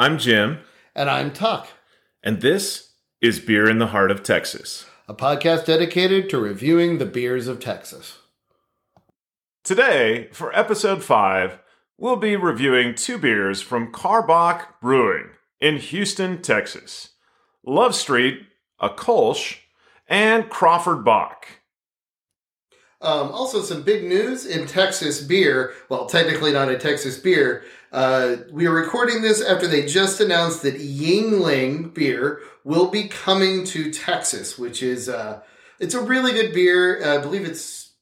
I'm Jim, And I'm Tuck, and this is Beer in the Heart of Texas. a podcast dedicated to reviewing the beers of Texas. Today, for episode 5, we'll be reviewing two beers from Karbach Brewing in Houston, Texas Love Street, a Kolsch, and Crawford Bock. Um, also, some big news in Texas beer. Well, technically not a Texas beer. Uh, we are recording this after they just announced that Yuengling beer will be coming to Texas, which is uh, it's a really good beer. I believe it's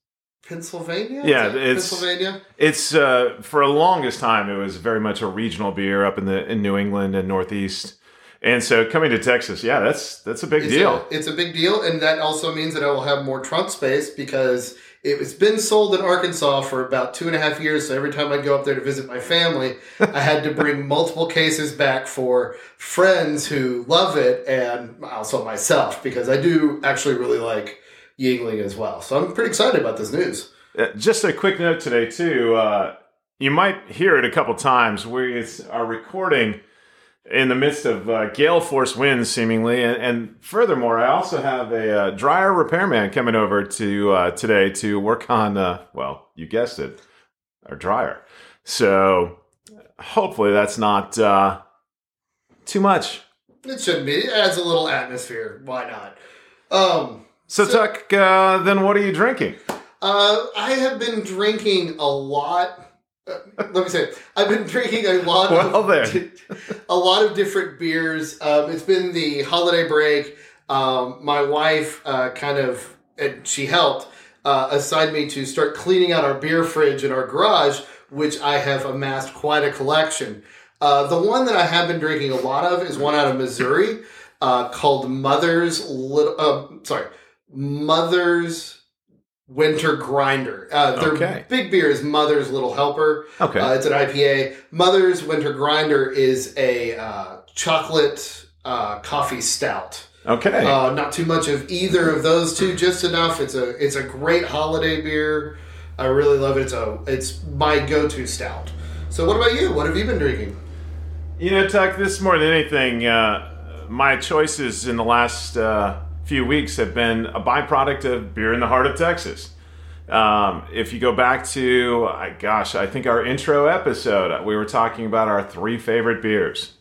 Pennsylvania. Yeah, it's- Pennsylvania. It's uh, for the longest time, it was very much a regional beer up in the in New England and Northeast. And so coming to Texas, yeah, that's that's a big It's deal. A, it's a big deal, and that also means that I will have more trunk space because it's been sold in Arkansas for about two and a half years. So every time I go up there to visit my family, I had to bring multiple cases back for friends who love it, and also myself because I do actually really like Yuengling as well. So I'm pretty excited about this news. Uh, just a quick note today too. Uh, you might hear it a couple times. We are recording in the midst of uh, gale force winds, seemingly, and, and furthermore, I also have a uh, dryer repairman coming over to uh, today to work on. Uh, well, you guessed it, our dryer. So hopefully that's not uh, too much. It shouldn't be. It adds a little atmosphere. Why not? Um, So, Tuck, uh, then what are you drinking? Uh, I have been drinking a lot. Let me say, I've been drinking a lot Well, of then. a lot of different beers. Um, it's been the holiday break. Um, my wife uh, kind of and she helped uh, assigned me to start cleaning out our beer fridge in our garage, which I have amassed quite a collection. Uh, the one that I have been drinking a lot of is one out of Missouri uh, called Mother's Little. Uh, sorry, Mother's Winter Grinder. Uh, their Okay. big beer is Mother's Little Helper. Okay. Uh, it's an IPA. Mother's Winter Grinder is a uh, chocolate uh, coffee stout. okay. Uh, not too much of either of those two, just enough. It's a it's a great holiday beer. I really love it. It's a it's my go to stout. So what about you? What have you been drinking? You know, Tuck, this more than anything, uh, my choices in the last uh, few weeks have been a byproduct of beer in the heart of Texas. Um, if you go back to, I gosh, I think our intro episode, we were talking about our three favorite beers.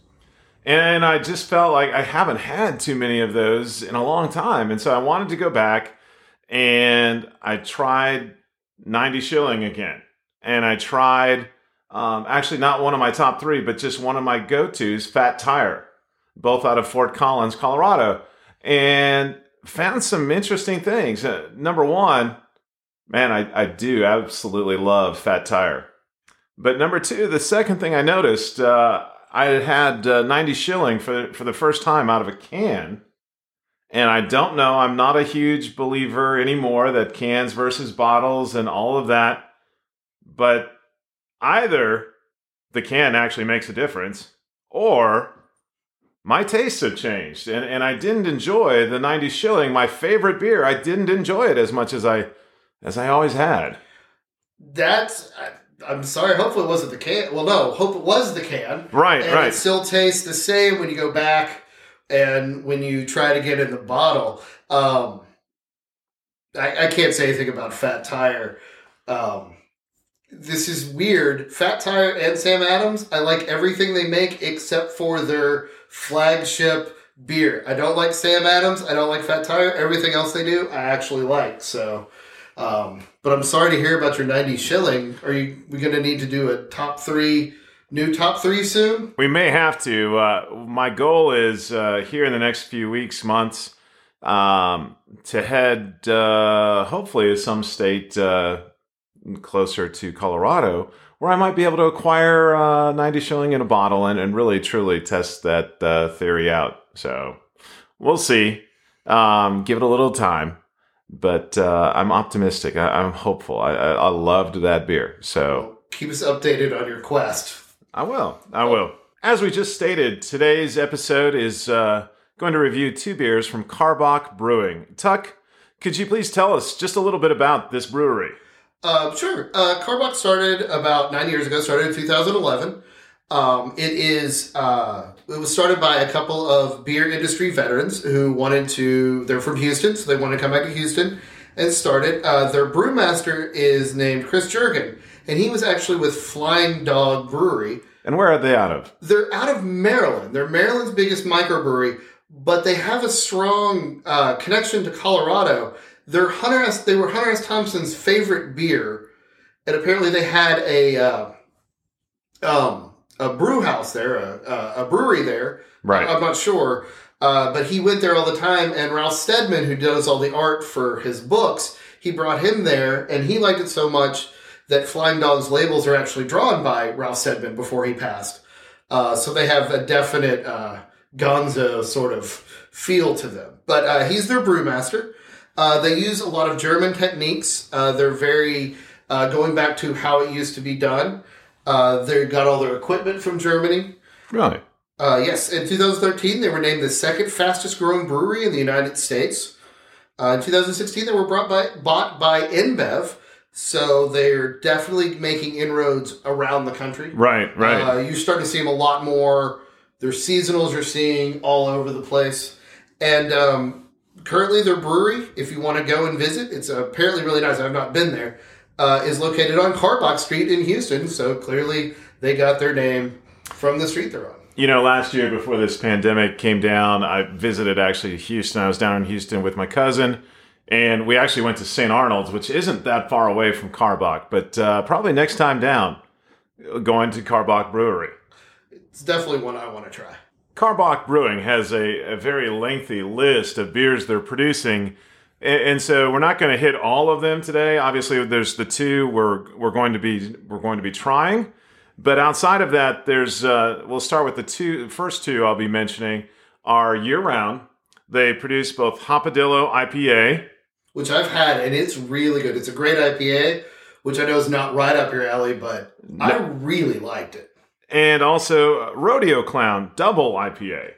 And I just felt like I haven't had too many of those in a long time. And so I wanted to go back and I tried 90 shilling again. And I tried um, actually, not one of my top three, but just one of my go tos, Fat Tire, both out of Fort Collins, Colorado, and found some interesting things. Uh, number one, man, I, I do absolutely love Fat Tire. But number two, the second thing I noticed, uh, I had uh, 90 shilling for, for the first time out of a can. And I don't know, I'm not a huge believer anymore that cans versus bottles and all of that. But either the can actually makes a difference or my tastes have changed and, and i didn't enjoy the 90 shilling my favorite beer i didn't enjoy it as much as i as i always had That's I, I'm sorry. Hopefully it wasn't the can. Well, no. Hope it was the can. right and right it still tastes the same when you go back and when you try to get in the bottle. Um, I, I can't say anything about Fat Tire. Um, this is weird. Fat Tire and Sam Adams, I like everything they make except for their flagship beer. I don't like Sam Adams. I don't like Fat Tire. Everything else they do, I actually like. So, um, but I'm sorry to hear about your 90 shilling. Are you we going to need to do a top three, new top three soon? we may have to uh, my goal is uh, here in the next few weeks months um, to head uh, hopefully to some state uh, closer to colorado where i might be able to acquire uh, 90 shilling in a bottle and, and really truly test that uh, theory out so we'll see um, give it a little time but uh, i'm optimistic I, i'm hopeful I, I, I loved that beer so Keep us updated on your quest. I will. I will. As we just stated, today's episode is uh, going to review two beers from Karbach Brewing. Tuck, could you please tell us just a little bit about this brewery? Uh, sure. Uh, Karbach started about nine years ago, started in 2011. Um, it is. Uh, it was started by a couple of beer industry veterans who wanted to. They're from Houston, so they wanted to come back to Houston and start it. Uh, their brewmaster is named Chris Jurgen, and he was actually with Flying Dog Brewery. And where are they out of? They're out of Maryland. They're Maryland's biggest microbrewery, but they have a strong uh, connection to Colorado. They're Hunter S. They were Hunter S. Thompson's favorite beer, and apparently they had a uh, um, a brew house there, a, a brewery there. Right. I'm not sure, uh, but he went there all the time. And Ralph Steadman, who does all the art for his books, he brought him there, and he liked it so much that Flying Dog's labels are actually drawn by Ralph Steadman before he passed. Uh, so they have a definite uh, Gonzo sort of feel to them. But uh, he's their brewmaster. Uh, they use a lot of German techniques. Uh, they're very uh, going back to how it used to be done. Uh, they got all their equipment from Germany. Right. Uh, yes, in 2013, they were named the second fastest growing brewery in the United States. Uh, in 2016, they were brought by, bought by InBev, so they're definitely making inroads around the country. Right, right. Uh, you're starting to see them a lot more. Their seasonals you're seeing all over the place. And um, currently, their brewery, if you want to go and visit, it's apparently really nice. I've not been there. Uh, is located on Karbach Street in Houston, so clearly they got their name from the street they're on. You know, last year before this pandemic came down, I visited actually Houston. I was down in Houston with my cousin, and we actually went to St. Arnold's, which isn't that far away from Karbach, but uh, probably next time down, going to Karbach Brewery. It's definitely one I want to try. Karbach Brewing has a, a very lengthy list of beers they're producing. And, and so we're not going to hit all of them today. Obviously, there's the two we're we're going to be we're going to be trying. But outside of that, there's uh, we'll start with the two first two I'll be mentioning are year round. They produce both Hopadillo IPA. which I've had, and it's really good. It's a great IPA, which I know is not right up your alley, but I really liked it. And also Rodeo Clown Double IPA.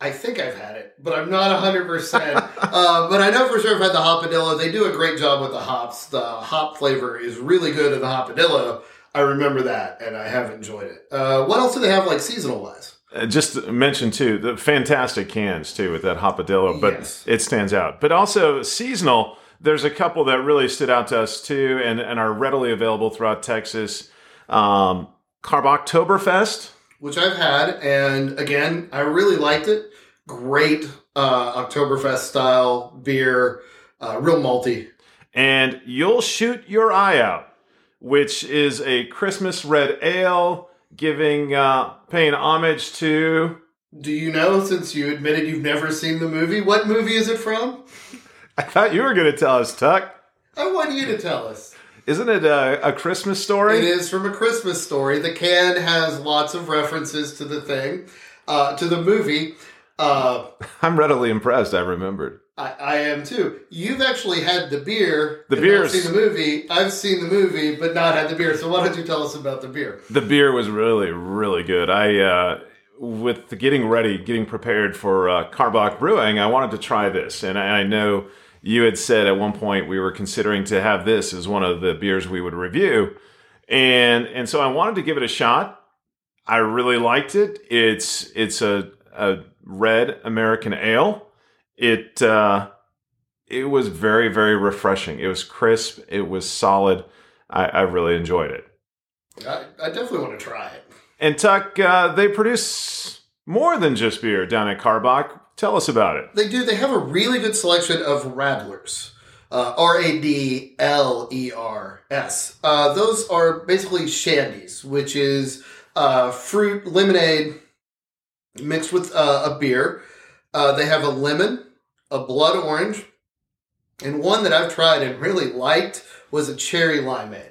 I think I've had it, but I'm not 100%. uh, but I know for sure I've had the Hopadillo. They do a great job with the hops. The hop flavor is really good in the Hopadillo. I remember that, and I have enjoyed it. Uh, what else do they have, like seasonal wise? Uh, just to mention too the fantastic cans too with that hopadillo, but Yes. it stands out. But also seasonal. There's a couple that really stood out to us too, and, and are readily available throughout Texas. Um, Karbachtoberfest. Which I've had, and again, I really liked it. Great uh, Oktoberfest style beer, uh, real malty. and you'll shoot your eye out, which is a Christmas red ale, giving uh, paying homage to. Do you know, since you admitted you've never seen the movie, what movie is it from? I thought you were going to tell us, Tuck. I want you to tell us. Isn't it a, a Christmas story? It is from a Christmas story. The can has lots of references to the thing, uh, to the movie. Uh, I'm readily impressed. I remembered. I, I am too. You've actually had the beer. The beer. Seen the movie. I've seen the movie, but not had the beer. So why don't you tell us about the beer? The beer was really, really good. I, uh, with getting ready, getting prepared for uh, Karbach Brewing, I wanted to try this, and I, I know you had said at one point we were considering to have this as one of the beers we would review, and and so I wanted to give it a shot. I really liked it. It's it's a a red American ale. It uh, it was very very refreshing. It was crisp. It was solid. I, I really enjoyed it. I, I definitely want to try it. And Tuck, uh, they produce more than just beer down at Karbach. Tell us about it. They do. They have a really good selection of Radlers. Uh, R A D L E R S. Uh, those are basically shandies, which is uh, fruit lemonade mixed with uh, a beer. Uh, they have a lemon, a blood orange, and one that I've tried and really liked was a cherry limeade.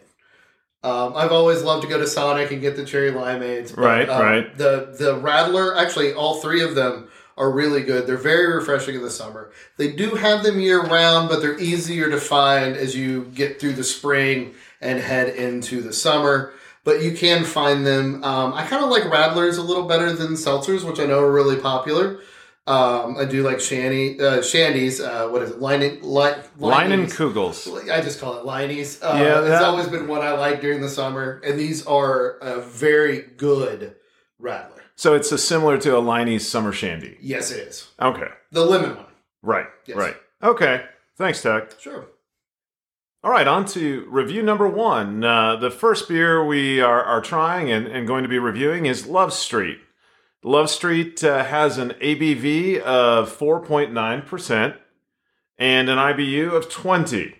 Um, I've always loved to go to Sonic and get the cherry limeades. but, Right, um, right. The the Radler, actually, all three of them are really good. They're very refreshing in the summer. They do have them year round, but they're easier to find as you get through the spring and head into the summer. But you can find them. Um, I kind of like Radlers a little better than seltzers, which I know are really popular. Um, I do like shandy, uh, shandies. Uh, what is it? Line, line, Leinenkugels. I just call it Leinie's. Uh, Yeah, it's always been one I like during the summer, and these are a very good Radler. So it's a, similar to a Leinie's Summer Shandy. Yes, it is Okay. the lemon one. Right. Yes. Right. Okay. Thanks, Tech. Sure. All right, on to review number one. Uh, the first beer we are, are trying and, and going to be reviewing is Love Street. Love Street uh, has an ABV of 4.9% and an IBU of 20.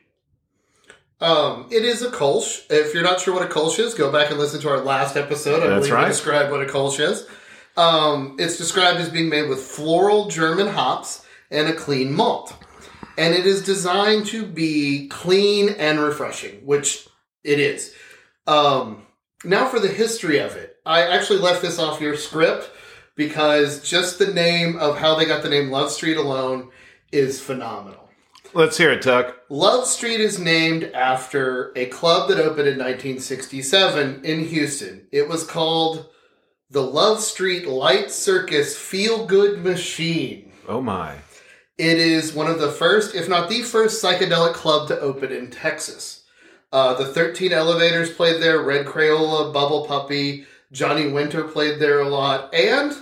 Um, it is a Kolsch. If you're not sure what a Kolsch is, go back and listen to our last episode. I That's believe right. described what a Kolsch is. Um, it's described as being made with floral German hops and a clean malt. And it is designed to be clean and refreshing, which it is. Um, now for the history of it. I actually left this off your script because just the name of how they got the name Love Street alone is phenomenal. Let's hear it, Tuck. Love Street is named after a club that opened in 1967 in Houston. It was called the Love Street Light Circus Feel Good Machine. Oh my. It is one of the first, if not the first, psychedelic club to open in Texas. Uh, the 13 Elevators played there, Red Crayola, Bubble Puppy, Johnny Winter played there a lot, and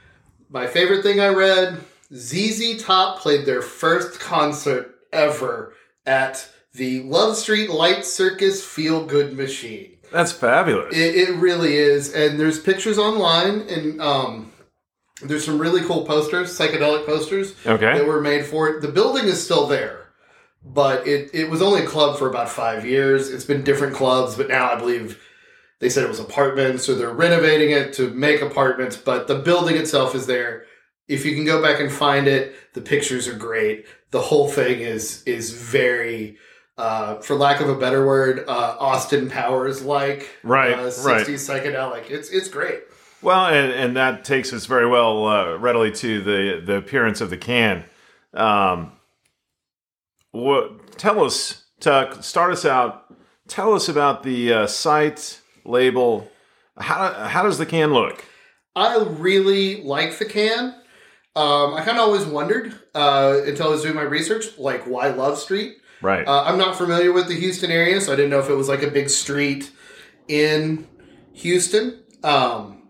my favorite thing I read ZZ Top played their first concert ever at the Love Street Light Circus Feel Good Machine. That's fabulous. It, it really is, and there's pictures online, and um, there's some really cool posters, psychedelic posters okay. that were made for it. The building is still there, but it, it was only a club for about five years. It's been different clubs, but now I believe they said it was apartments, so they're renovating it to make apartments, but the building itself is there. If you can go back and find it, the pictures are great. The whole thing is is very uh, for lack of a better word, uh, Austin Powers like Right, uh, 60s right. psychedelic. It's it's great. Well, and, and that takes us very well uh, readily to the the appearance of the can. Um, what, tell us, Tuck, start us out. Tell us about the uh, site label. How how does the can look? I really like the can. Um, I kind of always wondered uh, until I was doing my research, like why Love Street. Right. Uh, I'm not familiar with the Houston area, so I didn't know if it was like a big street in Houston. Um,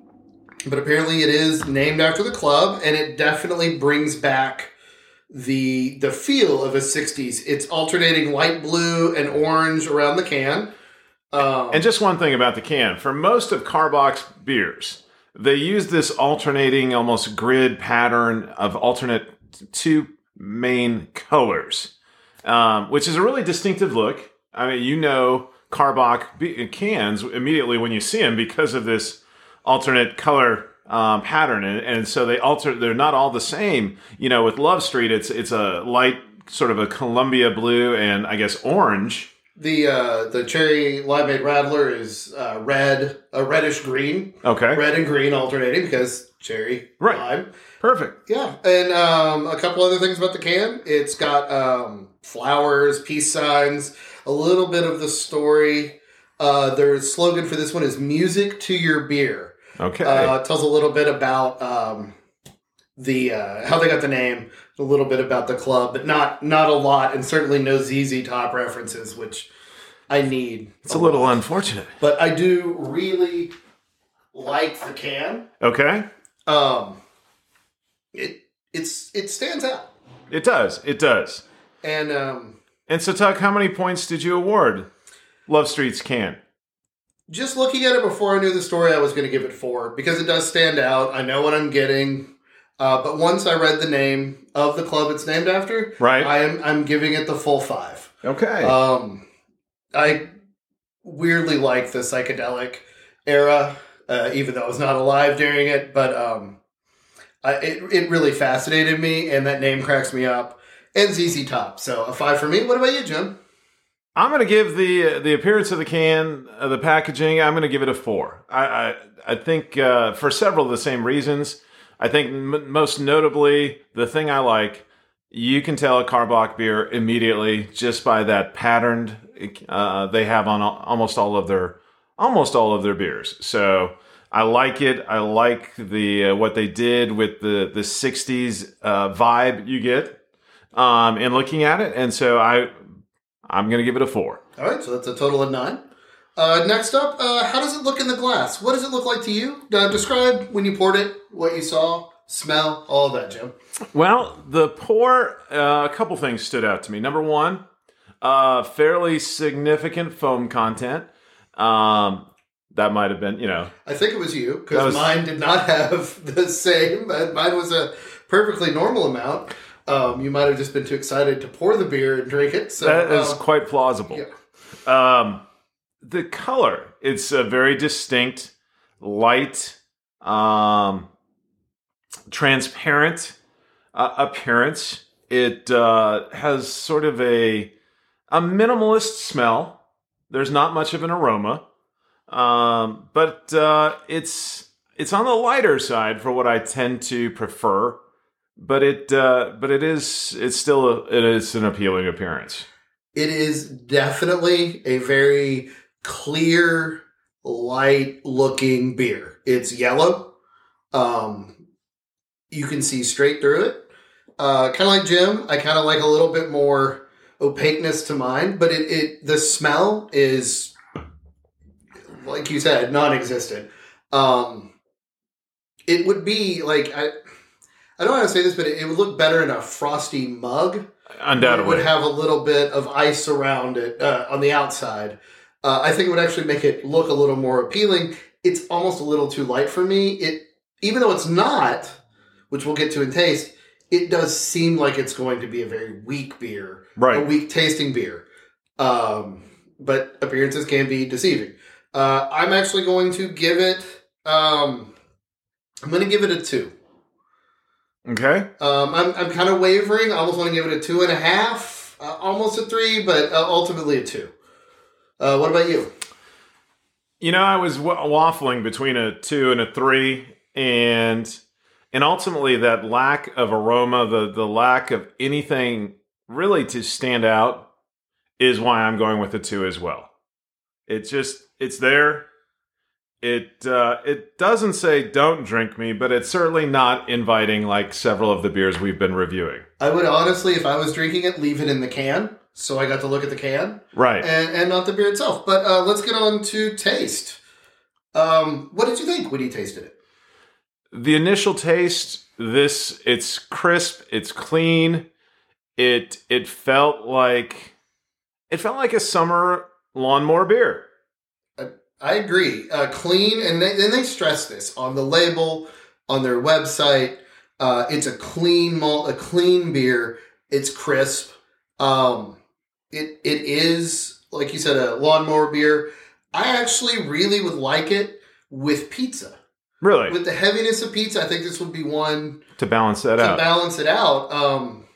but apparently, it is named after the club, and it definitely brings back the the feel of a '60s. It's alternating light blue and orange around the can. Um, And just one thing about the can. For most of Carbox beers, they use this alternating, almost grid pattern of alternate two main colors, um, which is a really distinctive look. I mean, you know Karbach cans immediately when you see them because of this alternate color um, pattern, and, and so they alter. They're not all the same. You know, with Love Street, it's it's a light sort of a Columbia blue and I guess orange. the uh, the cherry limeade Radler is uh, red, a reddish green, Okay, red and green alternating because cherry Right. lime. Perfect. Yeah, and um, a couple other things about the can. It's got um, flowers, peace signs, a little bit of the story. Uh, their slogan for this one is "Music to Your Beer." Okay. Uh, it tells a little bit about um, the uh, how they got the name, a little bit about the club, but not not a lot, and certainly no ZZ Top references, which I need. It's a little unfortunate. but I do really like the can. Okay. Um, it it's it stands out, It does. It does. and um, And so, Tuck, how many points did you award Love Street's can? just looking at it before I knew the story, I was going to give it four because it does stand out. I know what I'm getting, uh, but once I read the name of the club it's named after, Right. I am I'm giving it the full five. Okay. Um, I weirdly like the psychedelic era, uh, even though I was not alive during it. But um, I, it it really fascinated me, and that name cracks me up. And ZZ Top, so a five for me. What about you, Jim? I'm going to give the the appearance of the can, uh, the packaging. I'm going to give it a four. I I, I think uh, for several of the same reasons. I think m- most notably the thing I like, you can tell a Karbach beer immediately just by that patterned uh, they have on almost all of their almost all of their beers. So I like it. I like the uh, what they did with the the '60s uh, vibe you get um, in looking at it, and so I I'm going to give it a four. All right, so that's a total of nine. Uh, next up, uh, how does it look in the glass? What does it look like to you? Uh, describe when you poured it, what you saw, smell, all of that, Jim. Well, the pour, uh, a couple things stood out to me. Number one, uh, fairly significant foam content. Um, that might have been, you know, I think it was you because mine did not have the same. Mine was a perfectly normal amount. Um, you might have just been too excited to pour the beer and drink it. So that is uh, quite plausible. yeah. Um, the color, it's a very distinct, light, um, transparent uh, appearance. It uh, has sort of a a minimalist smell. There's not much of an aroma, um, but uh, it's it's on the lighter side for what I tend to prefer. But it uh, but it is it's still a, it is an appealing appearance. It is definitely a very clear, light looking beer. It's yellow. Um, you can see straight through it. Uh, kind of like Jim, I kind of like a little bit more opaqueness to mine, but it, it the smell is, like you said, non-existent. Um, it would be like I, I don't want to say this, but it, it would look better in a frosty mug. Undoubtedly, It would have a little bit of ice around it uh, on the outside. Uh, I think it would actually make it look a little more appealing. It's almost a little too light for me. It, even though it's not, which we'll get to in taste, it does seem like it's going to be a very weak beer, right? a weak tasting beer. Um, but appearances can be deceiving. Uh, I'm actually going to give it. Um, I'm going to give it a two. Okay. Um, I'm, I'm kind of wavering. I almost want to give it a two and a half, uh, almost a three, but uh, ultimately a two. Uh, what about you? You know, I was w- waffling between a two and a three, and and ultimately that lack of aroma, the the lack of anything really to stand out, is why I'm going with a two as well. It just it's there. It uh, it doesn't say don't drink me, but it's certainly not inviting like several of the beers we've been reviewing. I would honestly, if I was drinking it, leave it in the can, so I got to look at the can Right. and, and not the beer itself. But uh, let's get on to taste. Um, what did you think when you tasted it? the initial taste this it's crisp it's clean it it felt like it felt like a summer lawnmower beer I agree. Uh, clean, and they, and they stress this on the label, on their website. Uh, it's a clean malt, a clean beer. It's crisp. Um, it it is like you said, a lawnmower beer. I actually really would like it with pizza. really With the heaviness of pizza, I think this would be one to balance that to out balance it out. Um,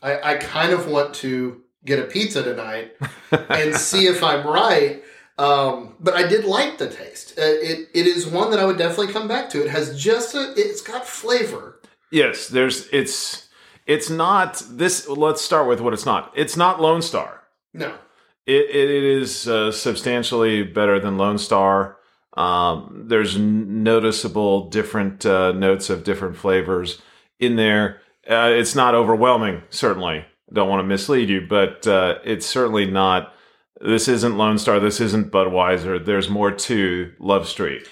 I, I kind of want to get a pizza tonight and see if I'm right. Um, but I did like the taste. Uh, it it is one that I would definitely come back to. It has just a it's got flavor. yes there's it's it's not this let's start with what it's not it's not lone star No, it, it, it is uh, substantially better than Lone Star. Um, there's noticeable different uh, notes of different flavors in there. Uh, it's not overwhelming, certainly. Don't want to mislead you, but uh, it's certainly not. This isn't Lone Star. This isn't Budweiser. There's more to Love Street.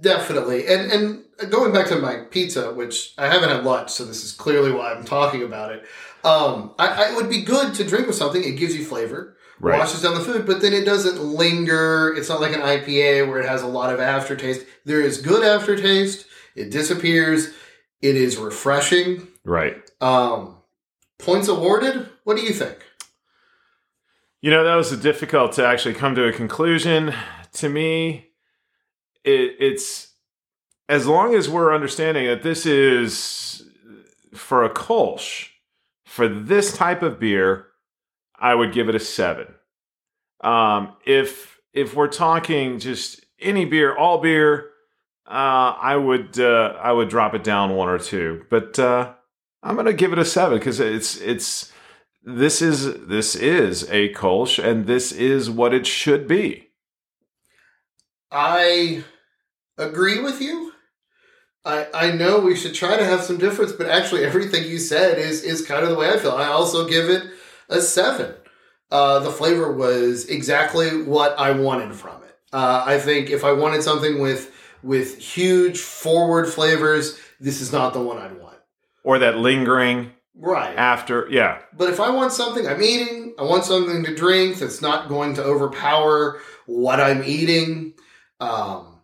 definitely. And and going back to my pizza, which I haven't had lunch, so this is clearly why I'm talking about it. Um, I, I it would be good to drink with something. It gives you flavor. Right. washes down the food, but then it doesn't linger. It's not like an IPA where it has a lot of aftertaste. There is good aftertaste. It disappears. It is refreshing. Right. Um, points awarded. What do you think? You know, that was difficult to actually come to a conclusion. To me, it, it's as long as we're understanding that this is for a Kolsch, for this type of beer, I would give it a seven. Um, if if we're talking just any beer, all beer, uh, I would uh, I would drop it down one or two. But uh, I'm gonna give it a seven because it's it's this is this is a Kolsch, and this is what it should be. I agree with you. I I know we should try to have some difference, but actually everything you said is is kind of the way I feel. I also give it a seven. Uh, the flavor was exactly what I wanted from it. Uh, I think if I wanted something with with huge forward flavors, this is not the one I'd want. Or that lingering Right. after. Yeah. But if I want something I'm eating, I want something to drink that's not going to overpower what I'm eating. Um,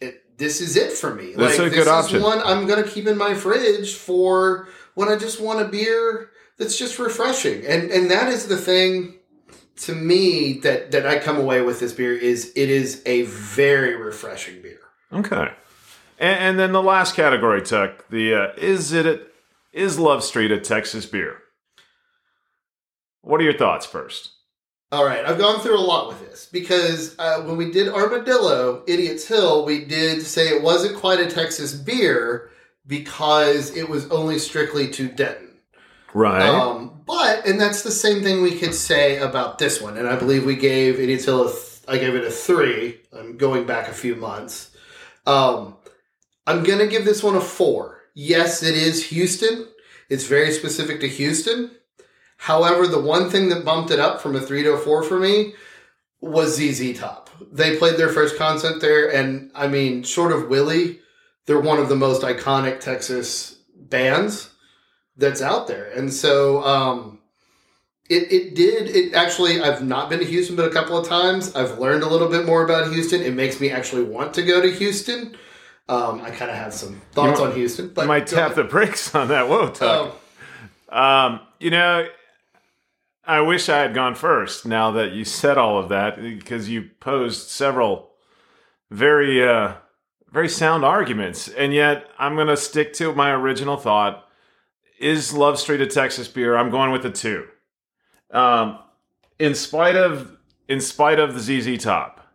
it, this is it for me. That's a this good is option. one I'm going to keep in my fridge for when I just want a beer that's just refreshing. And and that is the thing to me that that I come away with this beer is it is a very refreshing beer. Okay. And, and then the last category, Tuck. The uh, is it a, is Love Street a Texas beer? What are your thoughts first? All right, I've gone through a lot with this because uh, when we did Armadillo, Idiot's Hill, we did say it wasn't quite a Texas beer because it was only strictly to Denton. Right. Um, but and that's the same thing we could say about this one, and I believe we gave Idiot's Hill a th- I gave it a three. I'm going back a few months. Um, I'm gonna give this one a four. Yes, it is Houston. It's very specific to Houston. However, the one thing that bumped it up from a three to a four for me was ZZ Top. They played their first concert there, and I mean, short of Willie, they're one of the most iconic Texas bands that's out there. And so um, it, it did, it actually, I've not been to Houston, but a couple of times. I've learned a little bit more about Houston. It makes me actually want to go to Houston. Um, I kind of had some thoughts on Houston, but might tap ahead. the brakes on that. Whoa, Tuck. Um, Um, you know, I wish I had gone first now that you said all of that because you posed several very, uh, very sound arguments. And yet I'm going to stick to my original thought. Is Love Street a Texas beer? I'm going with a two. Um, in spite of, in spite of the ZZ Top,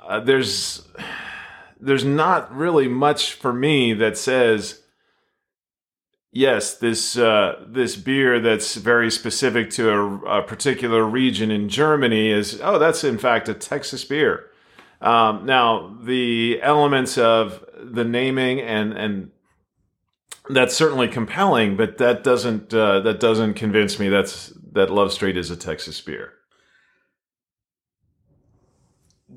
uh, there's, there's not really much for me that says, yes, this uh, this beer that's very specific to a, a particular region in Germany is oh, that's in fact a Texas beer. Um, now the elements of the naming and and that's certainly compelling, but that doesn't uh, that doesn't convince me that's that Love Street is a Texas beer.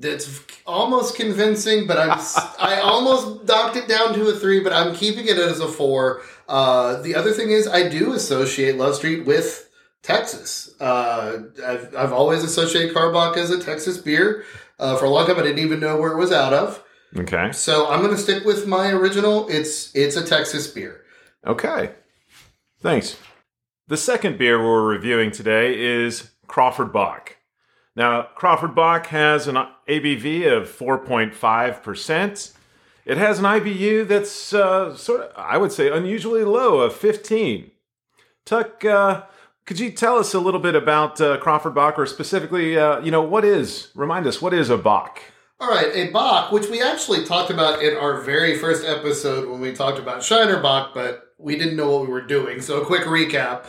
That's almost convincing, but I'm I almost knocked it down to a three, but I'm keeping it as a four. Uh, the other thing is, I do associate Love Street with Texas. Uh, I've I've always associated Karbach as a Texas beer. Uh, for a long time, I didn't even know where it was out of. Okay. So I'm going to stick with my original. It's it's a Texas beer. Okay. Thanks. The second beer we're reviewing today is Crawford Bock. Now, Crawford Bock has an ABV of 4.5%. It has an IBU that's uh, sort of, I would say, unusually low of 15. Tuck, uh, could you tell us a little bit about uh, Crawford Bock, or specifically, uh, you know, what is, remind us, what is a Bock? All right, a Bock, which we actually talked about in our very first episode when we talked about Shiner Bock, but we didn't know what we were doing. So, a quick recap.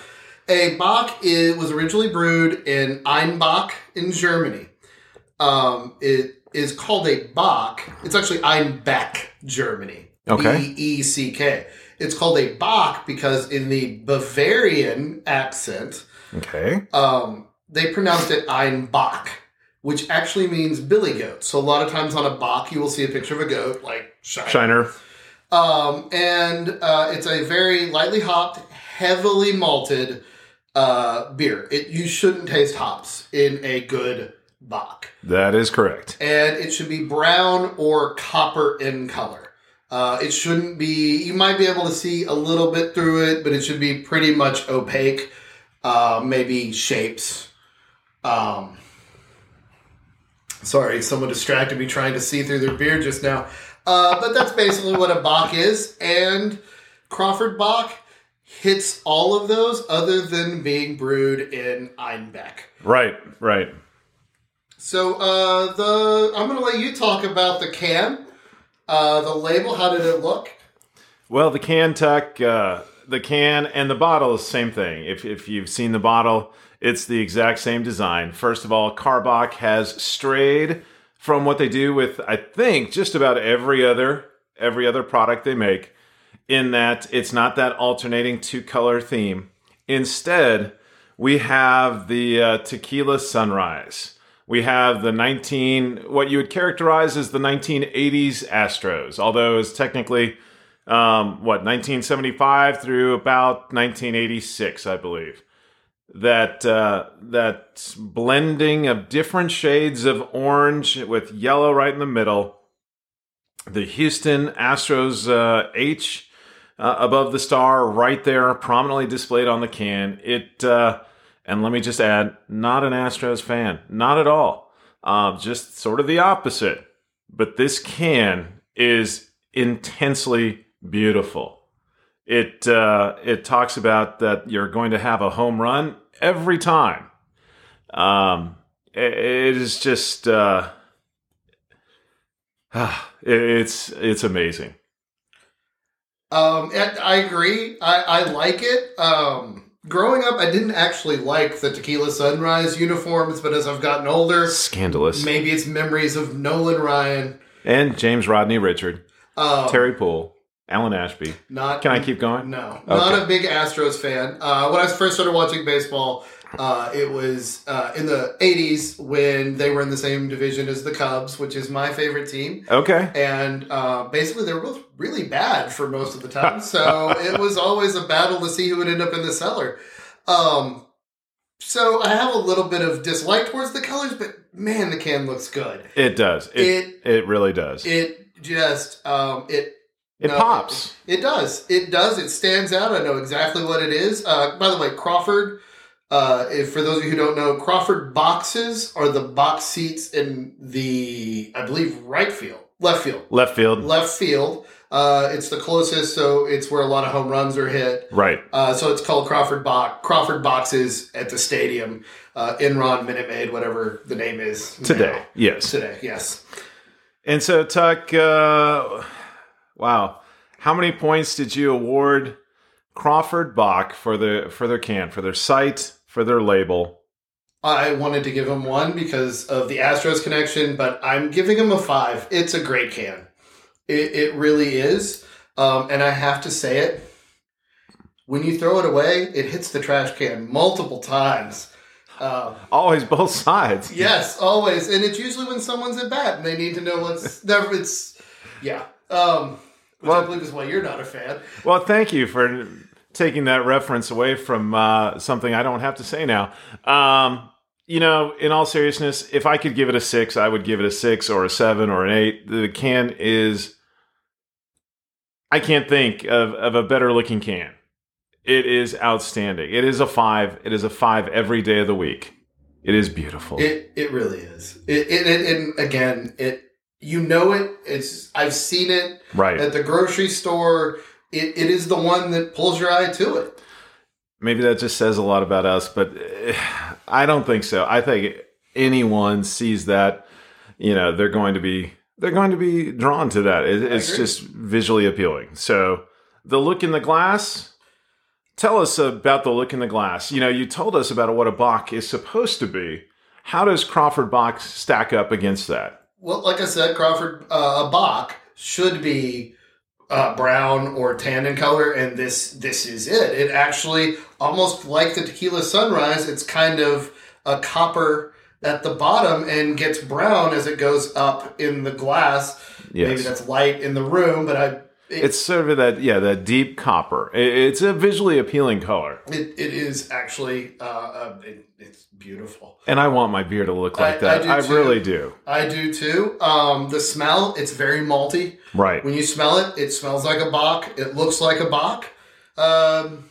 A Bock is, was originally brewed in Einbach in Germany. Um, it is called a Bock. It's actually Einbeck, Germany. Okay. B E C K. It's called a Bock because in the Bavarian accent, Okay. um, they pronounced it Einbach, which actually means billy goat. So a lot of times on a Bock, you will see a picture of a goat, like Shiner. Shiner. Um, and uh, it's a very lightly hopped, heavily malted uh, beer. It you shouldn't taste hops in a good Bock, That is correct. and it should be brown or copper in color. Uh, it shouldn't be. You might be able to see a little bit through it, but it should be pretty much opaque. Uh, maybe shapes. Um, sorry, someone distracted me trying to see through their beer just now. Uh, but that's basically what a Bock is, and Crawford Bock hits all of those, other than being brewed in Einbeck. Right, right. So uh, the I'm going to let you talk about the can, uh, the label. How did it look? Well, the can tuck, uh, the can and the bottle is the same thing. If, if you've seen the bottle, it's the exact same design. First of all, Karbach has strayed from what they do with I think just about every other every other product they make in that it's not that alternating two color theme. Instead, we have the uh, tequila sunrise. We have the 19 what you would characterize as the 1980s Astros, although it's technically um, what 1975 through about 1986, I believe. That uh, that blending of different shades of orange with yellow right in the middle. The Houston Astros uh, H uh, above the star, right there, prominently displayed on the can. It uh, and let me just add, not an Astros fan, not at all. Uh, just sort of the opposite. But this can is intensely beautiful. It uh, it talks about that you're going to have a home run every time. Um, it, is just uh, it's it's amazing. Um, I agree. I, I like it. Um, growing up, I didn't actually like the Tequila Sunrise uniforms, but as I've gotten older, Scandalous. maybe it's memories of Nolan Ryan, And James Rodney Richard, um, Terry Puhl, Alan Ashby. Not Can I keep going? No, not a big Astros fan. Uh, when I first started watching baseball, uh, it was uh, in the '80s when they were in the same division as the Cubs, which is my favorite team. Okay. And uh, basically, they were both really bad for most of the time. So it was always a battle to see who would end up in the cellar. Um, so I have a little bit of dislike towards the colors, but man, the can looks good. It does. It it, really does. It, It just um, it no, pops. It does. It does. It stands out. I know exactly what it is. Uh, by the way, Crawford. Uh, if for those of you who don't know, Crawford boxes are the box seats in the, I believe, right field, left field, Left field. left field. Uh, it's the closest, so it's where a lot of home runs are hit. Right. Uh, so it's called Crawford box. Crawford boxes at the stadium. Uh, Enron, Minute Maid, whatever the name is Today. now. Yes. Today, yes. And so Tuck, uh, wow. How many points did you award Crawford Bock for the for their can, for their site, for their label? I wanted to give him one because of the Astros connection, but I'm giving him a five. It's a great can. It, it really is. Um, and I have to say it. When you throw it away, it hits the trash can multiple times. Um, Always both sides. yes, always. And it's usually when someone's at bat and they need to know what's never. It's yeah. Um, which I believe is why you're not a fan. Well, thank you for taking that reference away from uh, something I don't have to say now. Um, you know, in all seriousness, if I could give it a six, I would give it a six or a seven or an eight. The can is. I can't think of, of a better looking can. It is outstanding. It is a five. It is a five every day of the week. It is beautiful. It it really is. It it, it and again it you know it. It's I've seen it. right. at the grocery store, it, it is the one that pulls your eye to it. Maybe that just says a lot about us, but eh, I don't think so. I think anyone sees that, you know, they're going to be they're going to be drawn to that. It, it's just visually appealing. So, the look in the glass. Tell us about the look in the glass. You know, you told us about what a Bock is supposed to be. How does Crawford Bock stack up against that? Well, like I said, Crawford, uh, a Bock should be uh, brown or tan in color, and this this is it. It actually almost like the Tequila Sunrise. It's kind of a copper at the bottom and gets brown as it goes up in the glass. Maybe that's light in the room, but I It's sort of that, yeah, that deep copper. It's a visually appealing color. it, it is actually uh, uh, it, it's beautiful. And I want my beer to look like I- I that. do I, really do. I do too. Um, the smell, it's very malty. Right. When you smell it, it smells like a Bock. It looks like a Bock. Um,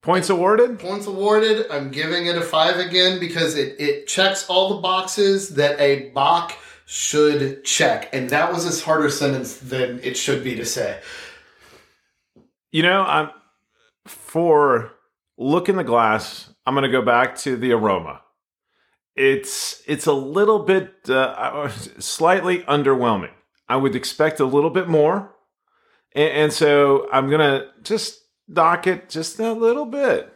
Points awarded? points awarded. I'm giving it a five again because it, it checks all the boxes that a Bock should check. And that was a harder sentence than it should be to say. You know, I'm for look in the glass. I'm going to go back to the aroma. It's it's a little bit uh, slightly underwhelming. I would expect a little bit more, and, and so I'm going to just dock it just a little bit.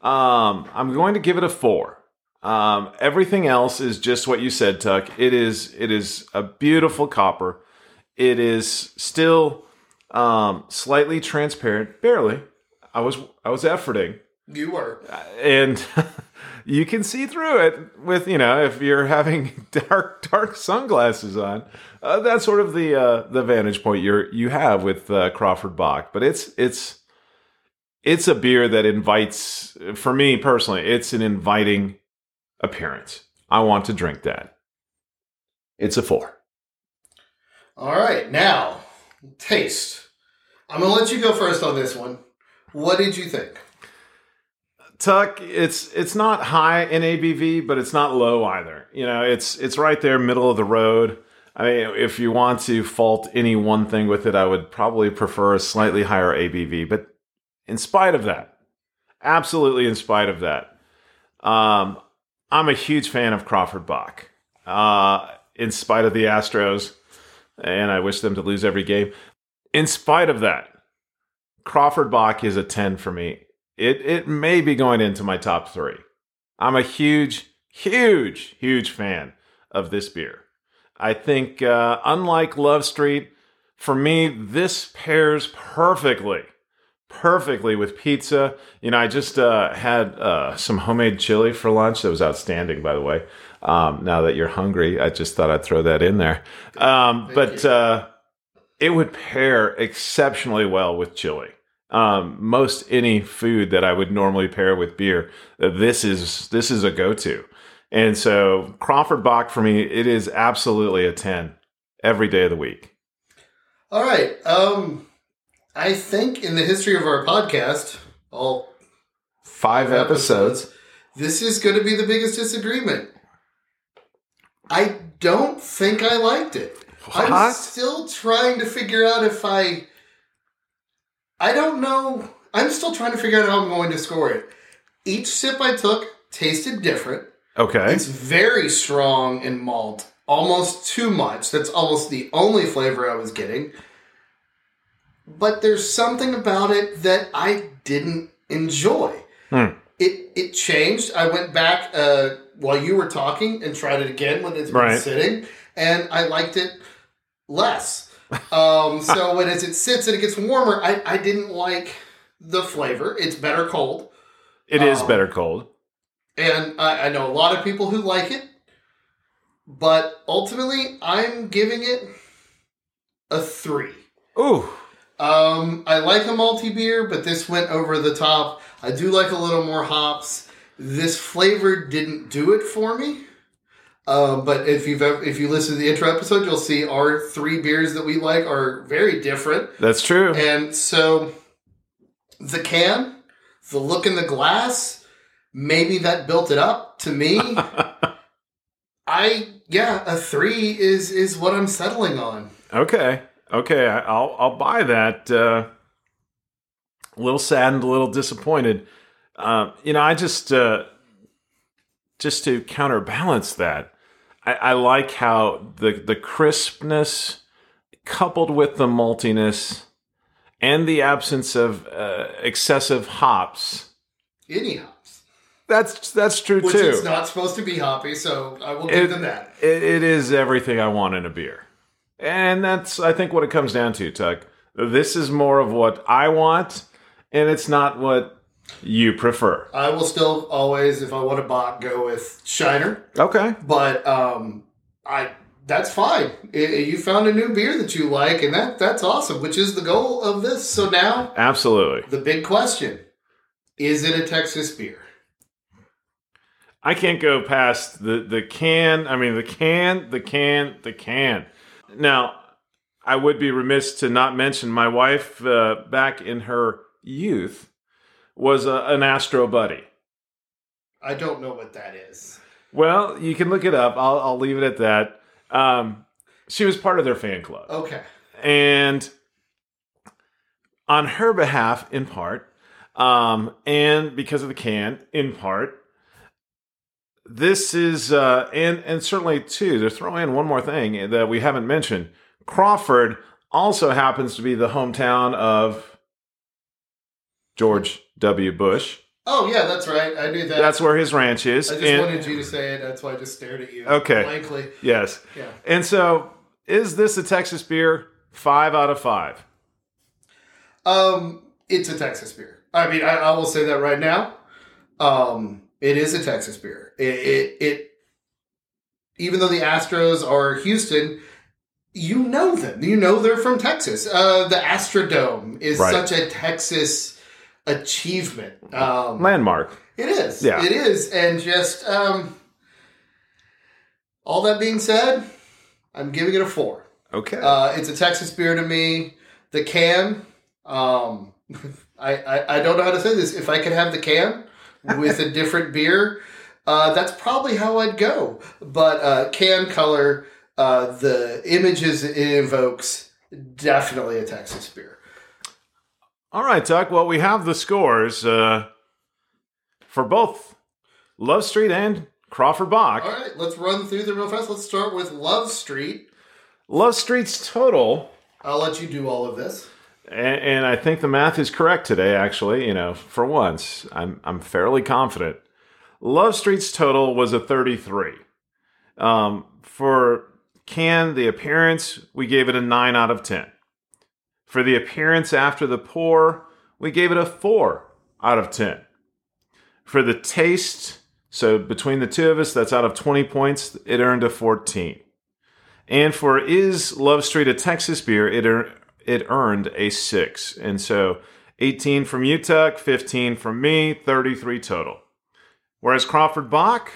Um, I'm going to give it a four. Um, everything else is just what you said, Tuck. It is it is a beautiful copper. It is still um, slightly transparent, barely. I was I was efforting, You were. and you can see through it with you know if you're having dark dark sunglasses on. Uh, that's sort of the uh, the vantage point you're you have with uh, Crawford Bock. But it's it's it's a beer that invites for me personally. It's an inviting appearance. I want to drink that. It's a four. All right, now taste. I'm gonna let you go first on this one. What did you think? Tuck, it's it's not high in ABV, but it's not low either. You know, it's it's right there, middle of the road. I mean, if you want to fault any one thing with it, I would probably prefer a slightly higher ABV. But in spite of that, absolutely in spite of that, um, I'm a huge fan of Crawford Bock. Uh, in spite of the Astros, and I wish them to lose every game. In spite of that, Crawford Bock is a 10 for me. It it may be going into my top three. I'm a huge, huge, huge fan of this beer. I think, uh, unlike Love Street, for me, this pairs perfectly, perfectly with pizza. You know, I just uh, had uh, some homemade chili for lunch. That was outstanding, by the way. Um, now that you're hungry, I just thought I'd throw that in there. Um, but uh, it would pair exceptionally well with chili. Um, most any food that I would normally pair with beer, uh, this is this is a go-to. And so Crawford Bock for me, it is absolutely a 10 every day of the week. All right. Um, I think in the history of our podcast, all Five episodes. this is going to be the biggest disagreement. I don't think I liked it. I'm still trying to figure out if I. I don't know. I'm still trying to figure out how I'm going to score it. Each sip I took tasted different. Okay. It's very strong in malt, almost too much. That's almost the only flavor I was getting. But there's something about it that I didn't enjoy. Hmm. It it changed. I went back uh, while you were talking and tried it again when it's been Right. sitting, and I liked it less. Um, so when as it sits and it gets warmer, I, I didn't like the flavor. It's better cold. It is um, better cold. And I, I know a lot of people who like it, but ultimately, I'm giving it a three. Ooh. Um, I like a malty beer, but this went over the top. I do like a little more hops. This flavor didn't do it for me. Um, but if you've ever, if you listen to the intro episode, you'll see our three beers that we like are very different. That's true. And so the can, the look in the glass, maybe that built it up to me. I yeah, a three is is what I'm settling on. Okay. Okay. I'll I'll buy that. Uh, a little saddened, a little disappointed. Uh, you know, I just uh, just to counterbalance that, I, I like how the the crispness coupled with the maltiness and the absence of uh, excessive hops. Any hops, That's that's true which too. It's not supposed to be hoppy, so I will give It- them that. it, it is everything I want in a beer. And that's, I think, what it comes down to, Tuck. This is more of what I want, and it's not what you prefer. I will still always, if I want a bot, go with Shiner, Okay. but um, I that's fine. I- you found a new beer that you like, and that that's awesome, which is the goal of this. So now Absolutely. the big question: Is it a Texas beer? I can't go past the, the can. I mean, the can, the can, the can. Now, I would be remiss to not mention my wife, uh, back in her youth, was a, an Astro buddy. I don't know what that is. Well, you can look it up. I'll, I'll leave it at that. Um, she was part of their fan club. Okay. And on her behalf, in part, um, and because of the can, in part, this is, uh, and, and certainly, too, to throw in one more thing that we haven't mentioned Crawford also happens to be the hometown of George W. Bush. Oh yeah, that's right. I knew that. That's where his ranch is. I just And- wanted you to say it. That's why I just stared at you. Okay. Blankly. yes. Yeah. And so, is this a Texas beer? Five out of five. Um, it's a Texas beer. I mean, I, I will say that right now. Um, it is a Texas beer. It, it, it, even though the Astros are Houston, you know them. You know they're from Texas. Uh, the Astrodome is Right. such a Texas achievement. Um, Landmark. It is. Yeah. It is. And just um all that being said, I'm giving it a four. Okay. Uh it's a Texas beer to me. The can, um I, I, I don't know how to say this. If I could have the can with a different beer, uh, that's probably how I'd go. But uh, can color, uh, the images it invokes, definitely a Texas beer. All right, Tuck. Well, we have the scores uh, for both Love Street and Crawford Bock. All right, let's run through them real fast. Let's start with Love Street. Love Street's total, I'll let you do all of this. And, and I think the math is correct today. Actually, you know, for once, I'm I'm fairly confident. Love Street's total was a 33. Um, for Can, the appearance, we gave it a 9 out of 10. For the appearance after the pour, we gave it a 4 out of 10. For the taste, so between the two of us, that's out of 20 points, it earned a 14. And for Is Love Street a Texas beer, it, it earned a 6. And so 18 from Tuck, 15 from me, 33 total. Whereas Crawford Bock,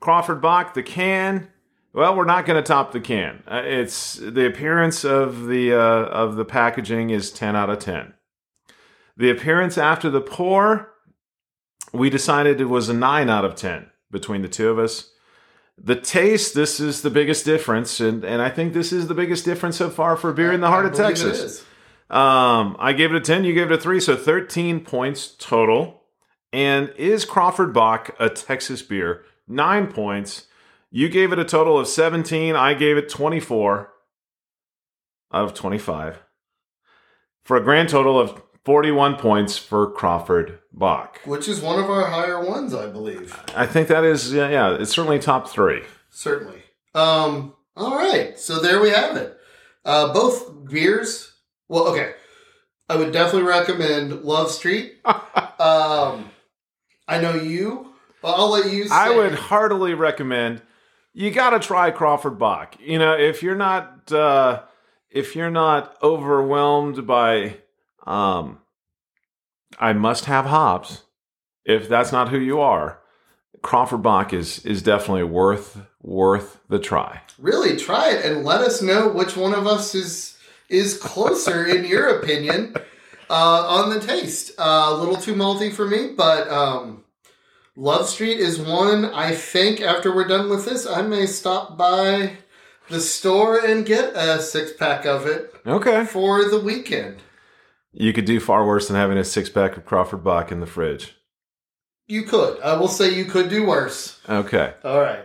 Crawford Bock, the can, well, we're not going to top the can. Uh, it's the appearance of the uh, of the packaging is 10 out of 10. The appearance after the pour, we decided it was a 9 out of 10 between the two of us. The taste, this is the biggest difference, and, and I think this is the biggest difference so far for beer in the heart of Texas. Um, I gave it a 10, you gave it a 3, so 13 points total. And is Crawford Bock a Texas beer? 9 points. You gave it a total of 17, I gave it 24 out of 25. For a grand total of 41 points for Crawford Bock. Which is one of our higher ones, I believe. I think that is, yeah, yeah it's certainly top three. Certainly. Um, all right. So there we have it. Uh, both beers. Well, okay. I would definitely recommend Love Street. um, I know you. Well, I'll let you say. I would heartily recommend you got to try Crawford Bock. You know, if you're not uh, if you're not overwhelmed by um, I must have hops. If that's not who you are, Crawford Bock is is definitely worth worth the try. really try it and let us know which one of us is is closer in your opinion uh, on the taste. Uh, a little too malty for me, but um, Love Street is one I think after we're done with this, I may stop by the store and get a six pack of it Okay, for the weekend. You could do far worse than having a six pack of Crawford Bock in the fridge. You could. I will say you could do worse. Okay, All right.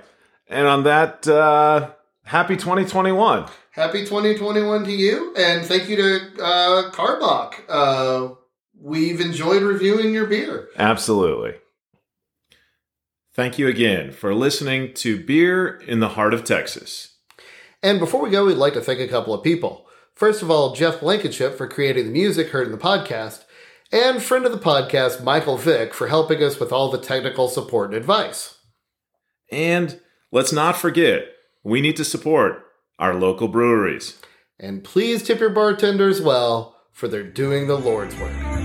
and on that, uh, happy 2021. Happy 2021 to you, and thank you to uh, Karbach. Uh, we've enjoyed reviewing your beer. Absolutely. Thank you again for listening to Beer in the Heart of Texas. And before we go, we'd like to thank a couple of people. First of all, Jeff Blankenship for creating the music heard in the podcast, and friend of the podcast, Michael Vick, for helping us with all the technical support and advice. And let's not forget, we need to support our local breweries. And please tip your bartenders well, for they're doing the Lord's work.